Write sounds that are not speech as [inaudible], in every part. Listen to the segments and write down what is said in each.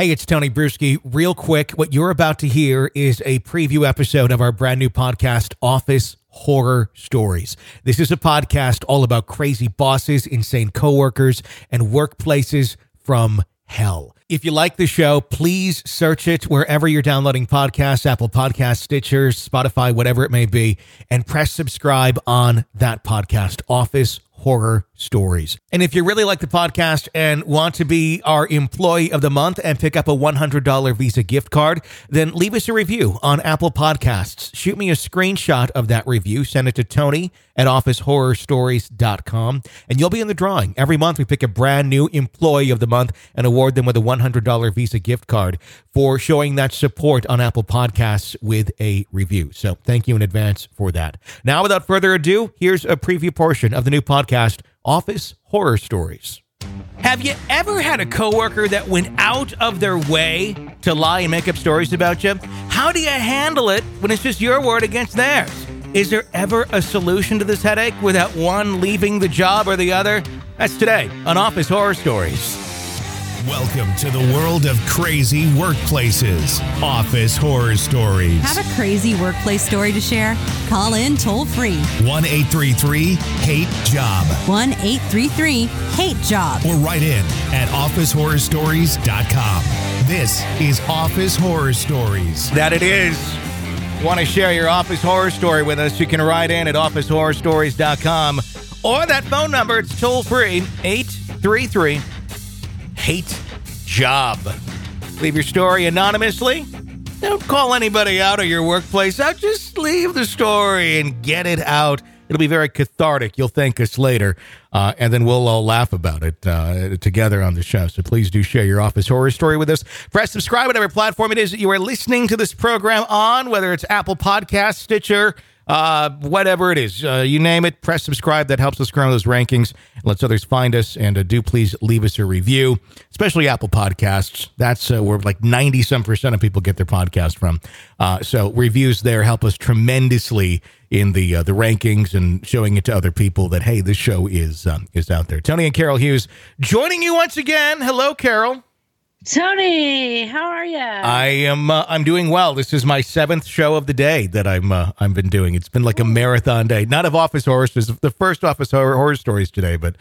Hey, it's Tony Brueski. Real quick, what you're about to hear is a preview episode of our brand new podcast, Office Horror Stories. This is a podcast all about crazy bosses, insane coworkers, and workplaces from hell. If you like the show, please search it wherever you're downloading podcasts, Apple Podcasts, Stitcher, Spotify, whatever it may be, and press subscribe on that podcast, Office horror stories. And if you really like the podcast and want to be our employee of the month and pick up a $100 Visa gift card, then leave us a review on Apple Podcasts. Shoot me a screenshot of that review, send it to Tony at officehorrorstories.com, and you'll be in the drawing. Every month, we pick a brand new employee of the month and award them with a $100 Visa gift card for showing that support on Apple Podcasts with a review. So thank you in advance for that. Now, without further ado, here's a preview portion of the new podcast, Office Horror Stories. Have you ever had a coworker that went out of their way to lie and make up stories about you? How do you handle it when it's just your word against theirs? Is there ever a solution to this headache without one leaving the job or the other? That's today on Office Horror Stories. Welcome to the world of crazy workplaces. Office Horror Stories. Have a crazy workplace story to share? Call in toll free 1 833 Hate Job 1 833 Hate Job. or write in at officehorrorstories.com. This is Office Horror Stories. That it is. Want to share your office horror story with us? You can write in at officehorrorstories.com or that phone number. It's toll free 833 Hate Job. Leave your story anonymously. Don't call anybody out of your workplace out. Just leave the story and get it out. It'll be very cathartic. You'll thank us later, uh, and then we'll all laugh about it uh, together on the show. So please do share your office horror story with us. Press subscribe, whatever platform it is that you are listening to this program on, whether it's Apple Podcast, Stitcher, uh, whatever it is, uh, you name it. Press subscribe. That helps us grow those rankings lets others find us. And uh, do please leave us a review, especially Apple Podcasts. That's uh, where like ninety some percent of people get their podcast from. Uh, so reviews there help us tremendously in the uh, the rankings and showing it to other people that hey, this show is um, is out there. Tony and Carol Hughes joining you once again. Hello, Carol. Tony, how are you? I am. Uh, I'm doing well. This is my seventh show of the day that I'm. Uh, I've been doing. It's been like a marathon day. Not of office horror stories. The first office horror, horror stories today, but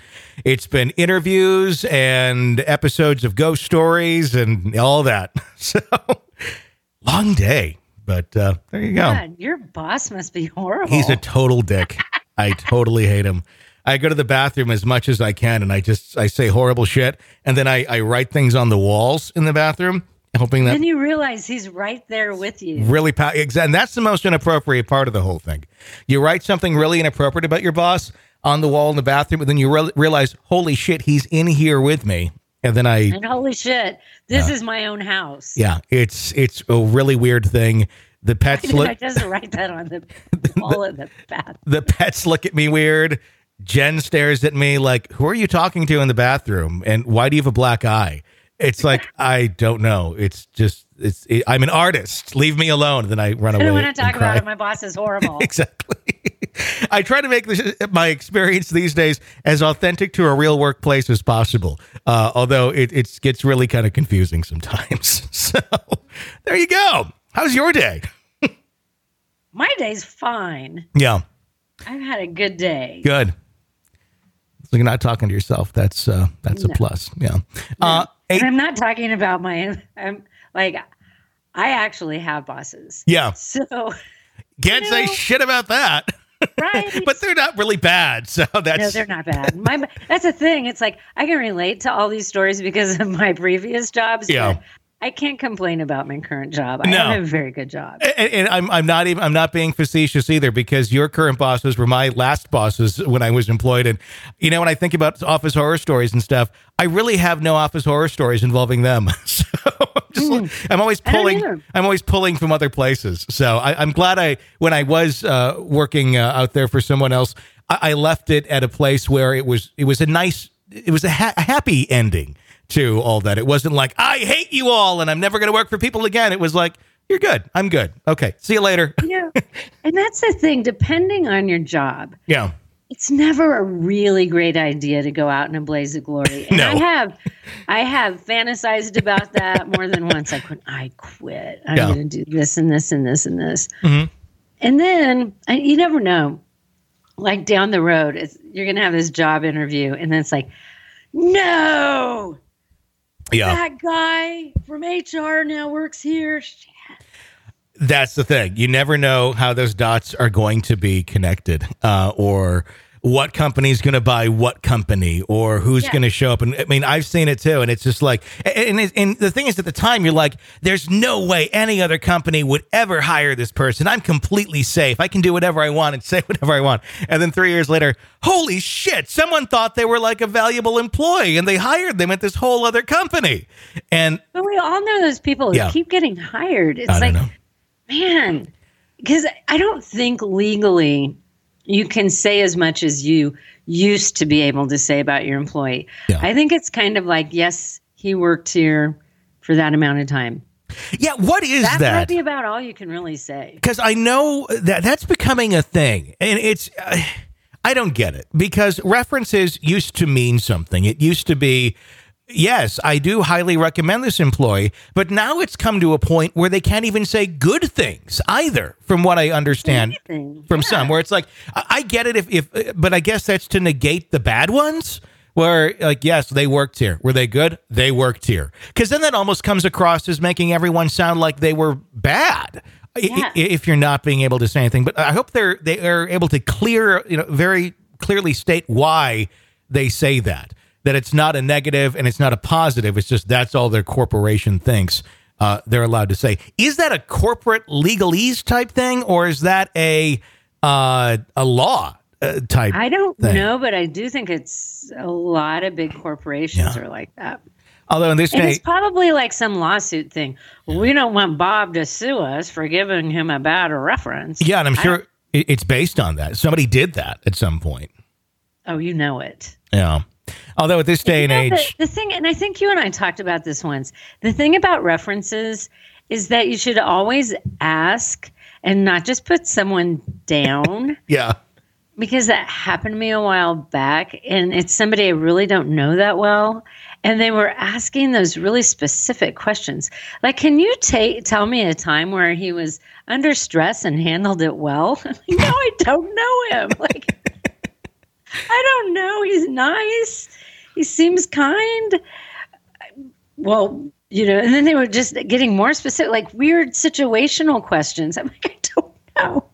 it's been interviews and episodes of ghost stories and all that. [laughs] So long day, but uh, there you go. God, your boss must be horrible. He's a total dick. I totally hate him. I go to the bathroom as much as I can, and I just I say horrible shit, and then I I write things on the walls in the bathroom, hoping that then you realize he's right there with you. really pa- and that's the most inappropriate part of the whole thing you write something really inappropriate about your boss on the wall in the bathroom and then you re- realize holy shit he's in here with me and then i And holy shit, this is my own house. yeah it's it's a really weird thing the pets I look just write that on the [laughs] wall of the bath. the pets look at me weird jen stares at me like who are you talking to in the bathroom and why do you have a black eye it's like [laughs] i don't know it's just it's it, i'm an artist leave me alone then i run I away don't want to talk about it. My boss is horrible. [laughs] exactly. [laughs] I try to make this, my experience these days as authentic to a real workplace as possible. Uh, although it it gets really kind of confusing sometimes. So there you go. How's your day? My day's fine. Yeah, I've had a good day. good. So you're not talking to yourself. That's uh, that's a plus. Yeah. Uh, eight, And I'm not talking about my. I'm like, I actually have bosses. yeah. So [laughs] Can't say know- shit about that. right. [laughs] but they're not really bad. So that's No, they're not bad. My that's the thing. It's like I can relate to all these stories because of my previous jobs. Yeah. I can't complain about my current job. I No. have a very good job. and, and I'm I'm not even I'm not being facetious either because your current bosses were my last bosses when I was employed and you know when I think about office horror stories and stuff I really have no office horror stories involving them [laughs] so I'm just like- I'm always pulling. I'm always pulling from other places so I, I'm glad I when I was uh, working uh, out there for someone else I, I left it at a place where it was it was a nice it was a, ha- a happy ending to all that. It wasn't like I hate you all and I'm never going to work for people again. It was like you're good. I'm good. Okay. See you later. [laughs] Yeah. and that's the thing, depending on your job, Yeah. it's never a really great idea to go out in a blaze of glory. [laughs] And No. I have I have fantasized about that more than once. Like when I quit, I'm Yeah. going to do this and this and this and this. Mhm. And then I, you never know. Like down the road, it's, you're going to have this job interview, and then it's like, no, Yeah. that guy from HR now works here. Shit. That's the thing. You never know how those dots are going to be connected, uh, or what company's going to buy what company, or who's Yeah. going to show up. And I mean, I've seen it too, and it's just like, and, and, and the thing is, at the time, you're like, "There's no way any other company would ever hire this person. I'm completely safe. I can do whatever I want and say [laughs] whatever I want." And then three years later, holy shit! Someone thought they were like a valuable employee, and they hired them at this whole other company. And But we all know those people who Yeah. keep getting hired. It's like, know. man, because I don't think legally you can say as much as you used to be able to say about your employee. Yeah. I think it's kind of like, yes, he worked here for that amount of time. yeah, what is That, that? might be about all you can really say. because I know that that's becoming a thing, and it's uh, I don't get it because references used to mean something. It used to be. Yes, I do highly recommend this employee, but now it's come to a point where they can't even say good things either, from what I understand Anything. from Yeah. some. Where it's like, I, I get it if, if, but I guess that's to negate the bad ones. Where like, yes, they worked here. Were they good? They worked here. Because then that almost comes across as making everyone sound like they were bad. Yeah. If you're not being able to say anything, but I hope they're they are able to clear, you know, very clearly state why they say that. That it's not a negative and it's not a positive. It's just that's all their corporation thinks uh, they're allowed to say. Is that a corporate legalese type thing, or is that a uh, a law uh, type? I don't thing? know, but I do think it's a lot of big corporations Yeah. are like that. Although in this And day, it's probably like some lawsuit thing. We don't want Bob to sue us for giving him a bad reference. yeah, and I'm sure it- it's based on that. Somebody did that at some point. Oh, you know it. Yeah. Although at this day and know, age, the, the thing, and I think you and I talked about this once. The thing about references is that you should always ask and not just put someone down [laughs] yeah. because that happened to me a while back, and it's somebody I really don't know that well. And they were asking those really specific questions. Like, can you ta- tell me a time where he was under stress and handled it well? [laughs] No, I don't know him. [laughs] Like, I don't know. He's nice. He seems kind. Well, you know, and then they were just getting more specific, like weird situational questions. I'm like, I don't know.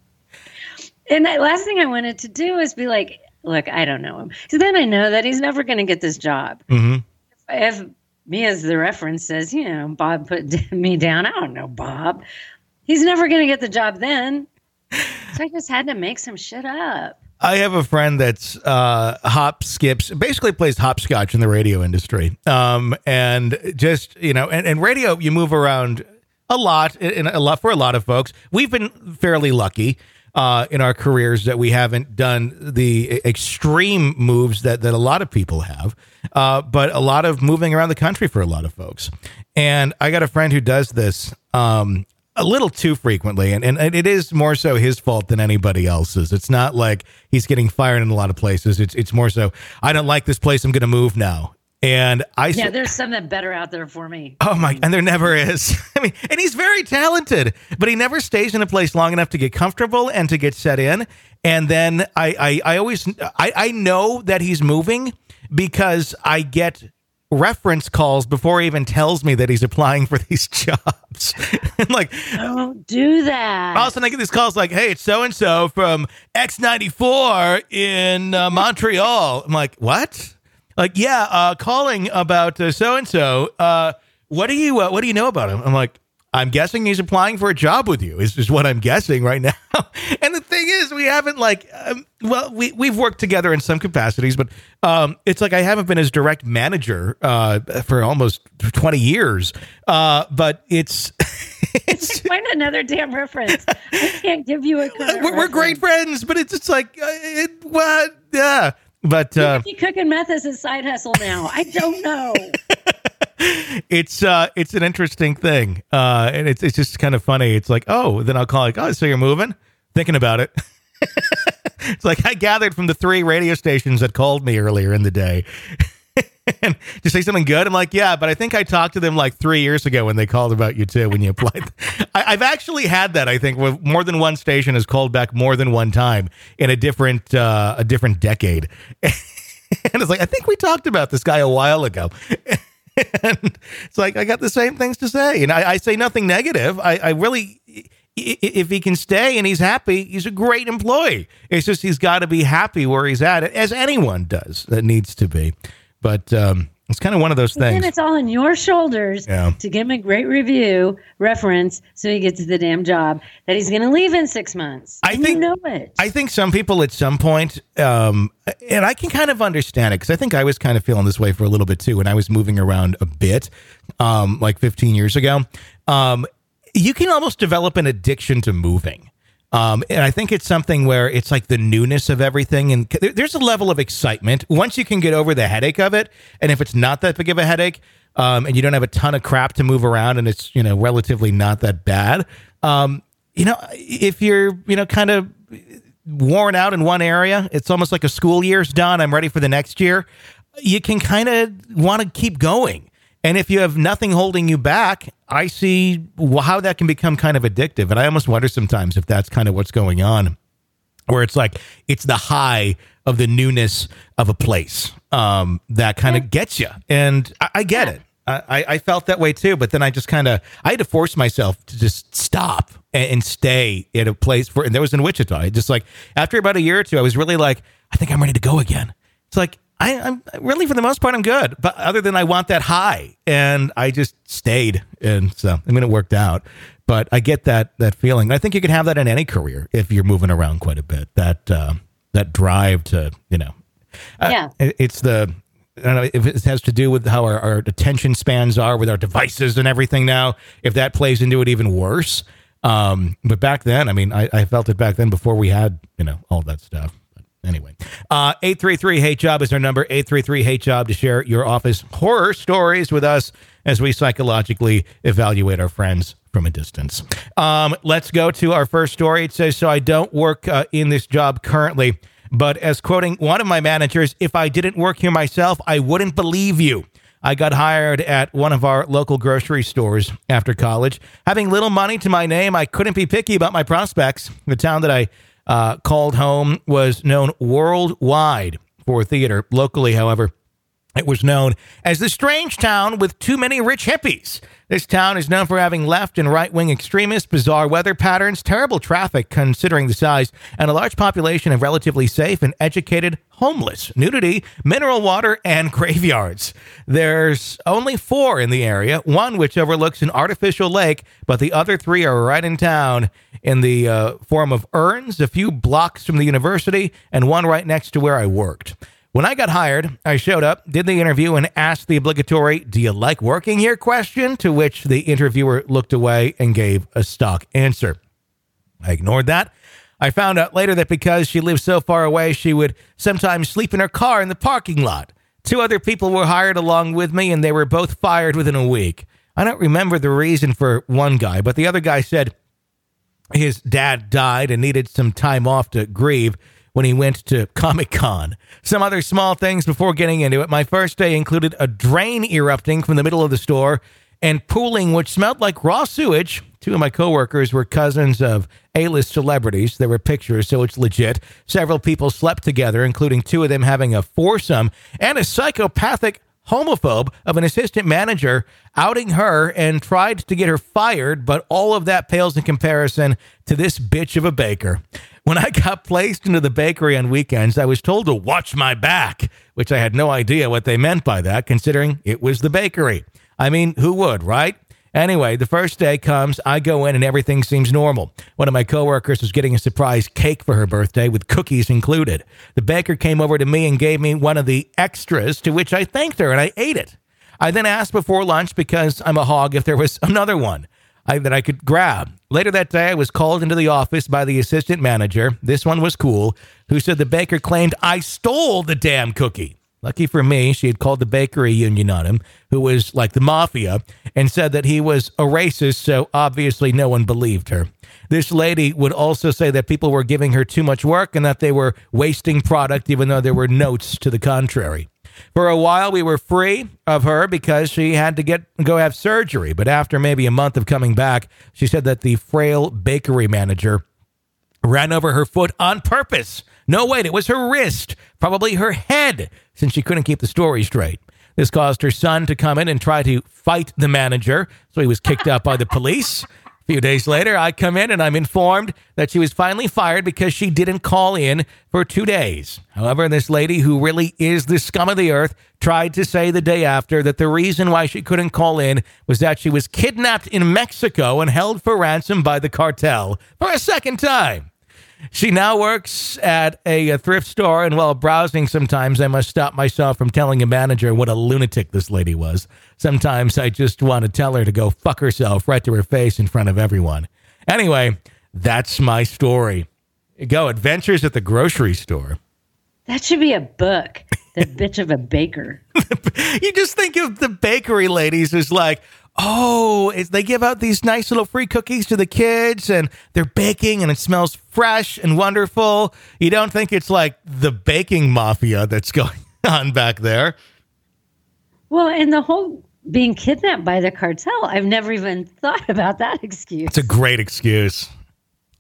And the last thing I wanted to do is be like, look, I don't know him. So then I know that he's never going to get this job. Mhm. If me as the reference says, you know, Bob put [laughs] me down, I don't know Bob. He's never going to get the job then. So I just had to make some shit up. I have a friend that's uh, hop skips, basically plays hopscotch in the radio industry. Um, and just, you know, and, and radio, you move around a lot, and a lot for a lot of folks. We've been fairly lucky uh, in our careers that we haven't done the extreme moves that, that a lot of people have, uh, but a lot of moving around the country for a lot of folks. And I got a friend who does this. Um, a little too frequently, and, and it is more so his fault than anybody else's. It's not like he's getting fired in a lot of places. It's it's more so I don't like this place. I'm going to move now. And I Yeah, there's something better out there for me. oh my, mm. and there never is. [laughs] I mean, and he's very talented, but he never stays in a place long enough to get comfortable and to get set in. And then I I, I always I, I know that he's moving because I get reference calls before he even tells me that he's applying for [laughs] these jobs. [laughs] and like Don't do that. all of a sudden I get these calls like, hey, it's so and so from X94 in uh, [laughs] Montreal. I'm like, what? Like, yeah, uh, calling about so and so. What do you uh, What do you know about him? I'm like, I'm guessing he's applying for a job with you. Is is what I'm guessing right now. [laughs] and the thing is, we haven't like, um, well, we we've worked together in some capacities, but um, it's like I haven't been his direct manager uh, for almost 20 years. Uh, but it's. [laughs] it's Find another damn reference. I can't give you a [laughs] we're, we're great friends, but it's just like uh, it, what? Yeah, but uh, Maybe cooking meth is a side hustle now. I don't know. It's uh, it's an interesting thing, uh, and it's it's just kind of funny. It's like, oh, then I'll call like, oh, so you're moving, thinking about it. [laughs] it's like I gathered from the three radio stations that called me earlier in the day. [laughs] and to say something good, I'm like, yeah, but I think I talked to them like three years ago when they called about you too when you applied. [laughs] I, have actually had that. I think with more than one station has called back more than one time in a different uh, a different decade. and it's like I think we talked about this guy a while ago. And it's like I got the same things to say, and I, I say nothing negative. I, I really if he can stay and he's happy, he's a great employee. It's just he's got to be happy where he's at, as anyone does that needs to be. But um, it's kind of one of those things. And it's all on your shoulders yeah. to give him a great review reference so he gets the damn job that he's going to leave in six months. I think, you know it. I think some people at some point, um, and I can kind of understand it because I think I was kind of feeling this way for a little bit too when I was moving around a bit, um, like 15 years ago. Um, you can almost develop an addiction to moving. Um, and I think it's something where it's like the newness of everything, and there's a level of excitement once you can get over the headache of it. And if it's not that big of a headache, um, and you don't have a ton of crap to move around, and it's you know relatively not that bad, um, you know, if you're you know kind of worn out in one area, it's almost like a school year's done. I'm ready for the next year. You can kind of want to keep going. And if you have nothing holding you back, I see how that can become kind of addictive. And I almost wonder sometimes if that's kind of what's going on, where it's like it's the high of the newness of a place um, that kind of gets you. And I, I get it. I, I, felt that way too, but then I just kind of I had to force myself to just stop and, and, stay at a place for. And there was in Wichita. just like after about a year or two, I was really like, I think I'm ready to go again. It's like I, am really, for the most part, I'm good. But other than I want that high, and I just stayed, and so I mean, it worked out. But I get that that feeling. I think you can have that in any career if you're moving around quite a bit. That uh, that drive to you know, uh, yeah, it's the I don't know if it has to do with how our, our, attention spans are with our devices and everything now. If that plays into it even worse. Um, but back then, I mean, I, I, felt it back then before we had, you know, all that stuff. Anyway, uh, 833 Hate Job is our number. 833 Hate Job to share your office horror stories with us as we psychologically evaluate our friends from a distance. Um, let's go to our first story. It says, So I don't work uh, in this job currently, but as quoting one of my managers, if I didn't work here myself, I wouldn't believe you. I got hired at one of our local grocery stores after college. Having little money to my name, I couldn't be picky about my prospects. The town that I uh, called home was known worldwide for theater. Locally, however, it was known as the strange town with too many rich hippies. This town is known for having left and right wing extremists, bizarre weather patterns, terrible traffic considering the size, and a large population of relatively safe and educated homeless, nudity, mineral water, and [laughs] graveyards. There's only four in the area, one which overlooks an artificial lake, but the other three are right in town in the uh, form of urns, a few blocks from the university, and one right next to where I worked. When I got hired, I showed up, did the interview, and asked the obligatory, Do you like working here question? To which the interviewer looked away and gave a stock answer. I ignored that. I found out later that because she lived so far away, she would sometimes sleep in her car in the parking lot. Two other people were hired along with me, and they were both fired within a week. I don't remember the reason for one guy, but the other guy said his dad died and needed some time off to grieve when he went to Comic Con. Some other small things before getting into it. My first day included a drain erupting from the middle of the store and pooling, which smelled like raw sewage. Two of my coworkers were cousins of A list celebrities. There were pictures, so it's legit. Several people slept together, including two of them having a foursome, and a psychopathic homophobe of an assistant manager outing her and tried to get her fired, but all of that pales in comparison to this bitch of a baker. When I got placed into the bakery on weekends, I was told to watch my back, which I had no idea what they meant by that, considering it was the bakery. I mean, who would, right? Anyway, the first day comes, I go in and everything seems normal. One of my coworkers was getting a surprise cake for her birthday with cookies included. The baker came over to me and gave me one of the extras, to which I thanked her and I ate it. I then asked before lunch because I'm a hog if there was another one. I, that I could grab. Later that day, I was called into the office by the assistant manager. This one was cool, who said the baker claimed I stole the damn cookie. Lucky for me, she had called the bakery union on him, who was like the mafia, and said that he was a racist, so obviously no one believed her. This lady would also say that people were giving her too much work and that they were wasting product, even though there were notes to the contrary. For a while, we were free of her because she had to get go have surgery. But after maybe a month of coming back, she said that the frail bakery manager ran over her foot on purpose. No, wait, it was her wrist, probably her head, since she couldn't keep the story straight. This caused her son to come in and try to fight the manager, so he was kicked out by the police. A few days later, I come in and I'm informed that she was finally fired because she didn't call in for two days. However, this lady, who really is the scum of the earth, tried to say the day after that the reason why she couldn't call in was that she was kidnapped in Mexico and held for ransom by the cartel for a second time. She now works at a, a, thrift store, and while browsing, sometimes I must stop myself from telling a manager what a lunatic this lady was. Sometimes I just want to tell her to go fuck herself right to her face in front of everyone. Anyway, that's my story. Go Adventures at the Grocery Store. That should be a book. The [laughs] bitch of a baker. [laughs] you just think of the bakery ladies as like, oh, they give out these nice little free cookies to the kids and they're baking and it smells fresh and wonderful. You don't think it's like the baking mafia that's [laughs] going on back there. Well, and the whole being kidnapped by the cartel, I've never even thought [laughs] about that excuse. It's a great excuse.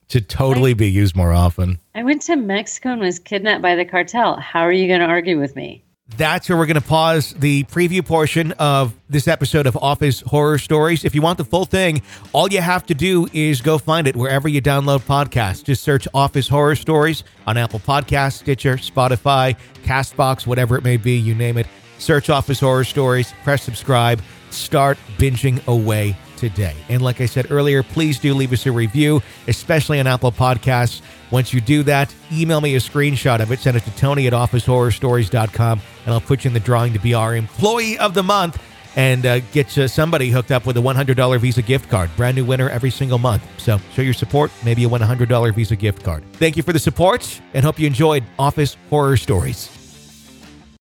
to totally be used more often. I went to Mexico and was kidnapped by the cartel. How are you going to argue with me? That's where we're going to pause the preview portion of this episode of Office Horror Stories. If you want the full thing, all you have to do is go find it wherever you download podcasts. Just search Office Horror Stories on Apple Podcasts, Stitcher, Spotify, Castbox, whatever it may be, you name it. Search Office Horror Stories, press subscribe, start binging away today. And like I said earlier, please do leave us a review, especially on Apple Podcasts. Once you do that, email me a screenshot of it, send it to Tony at OfficeHorrorStories.com, and I'll put you in the drawing to be our Employee of the Month and uh, get uh, somebody hooked up with a $100 Visa gift card. Brand new winner every single month. So show your support, maybe a $100 Visa gift card. Thank you for the support, and hope you enjoyed Office Horror Stories.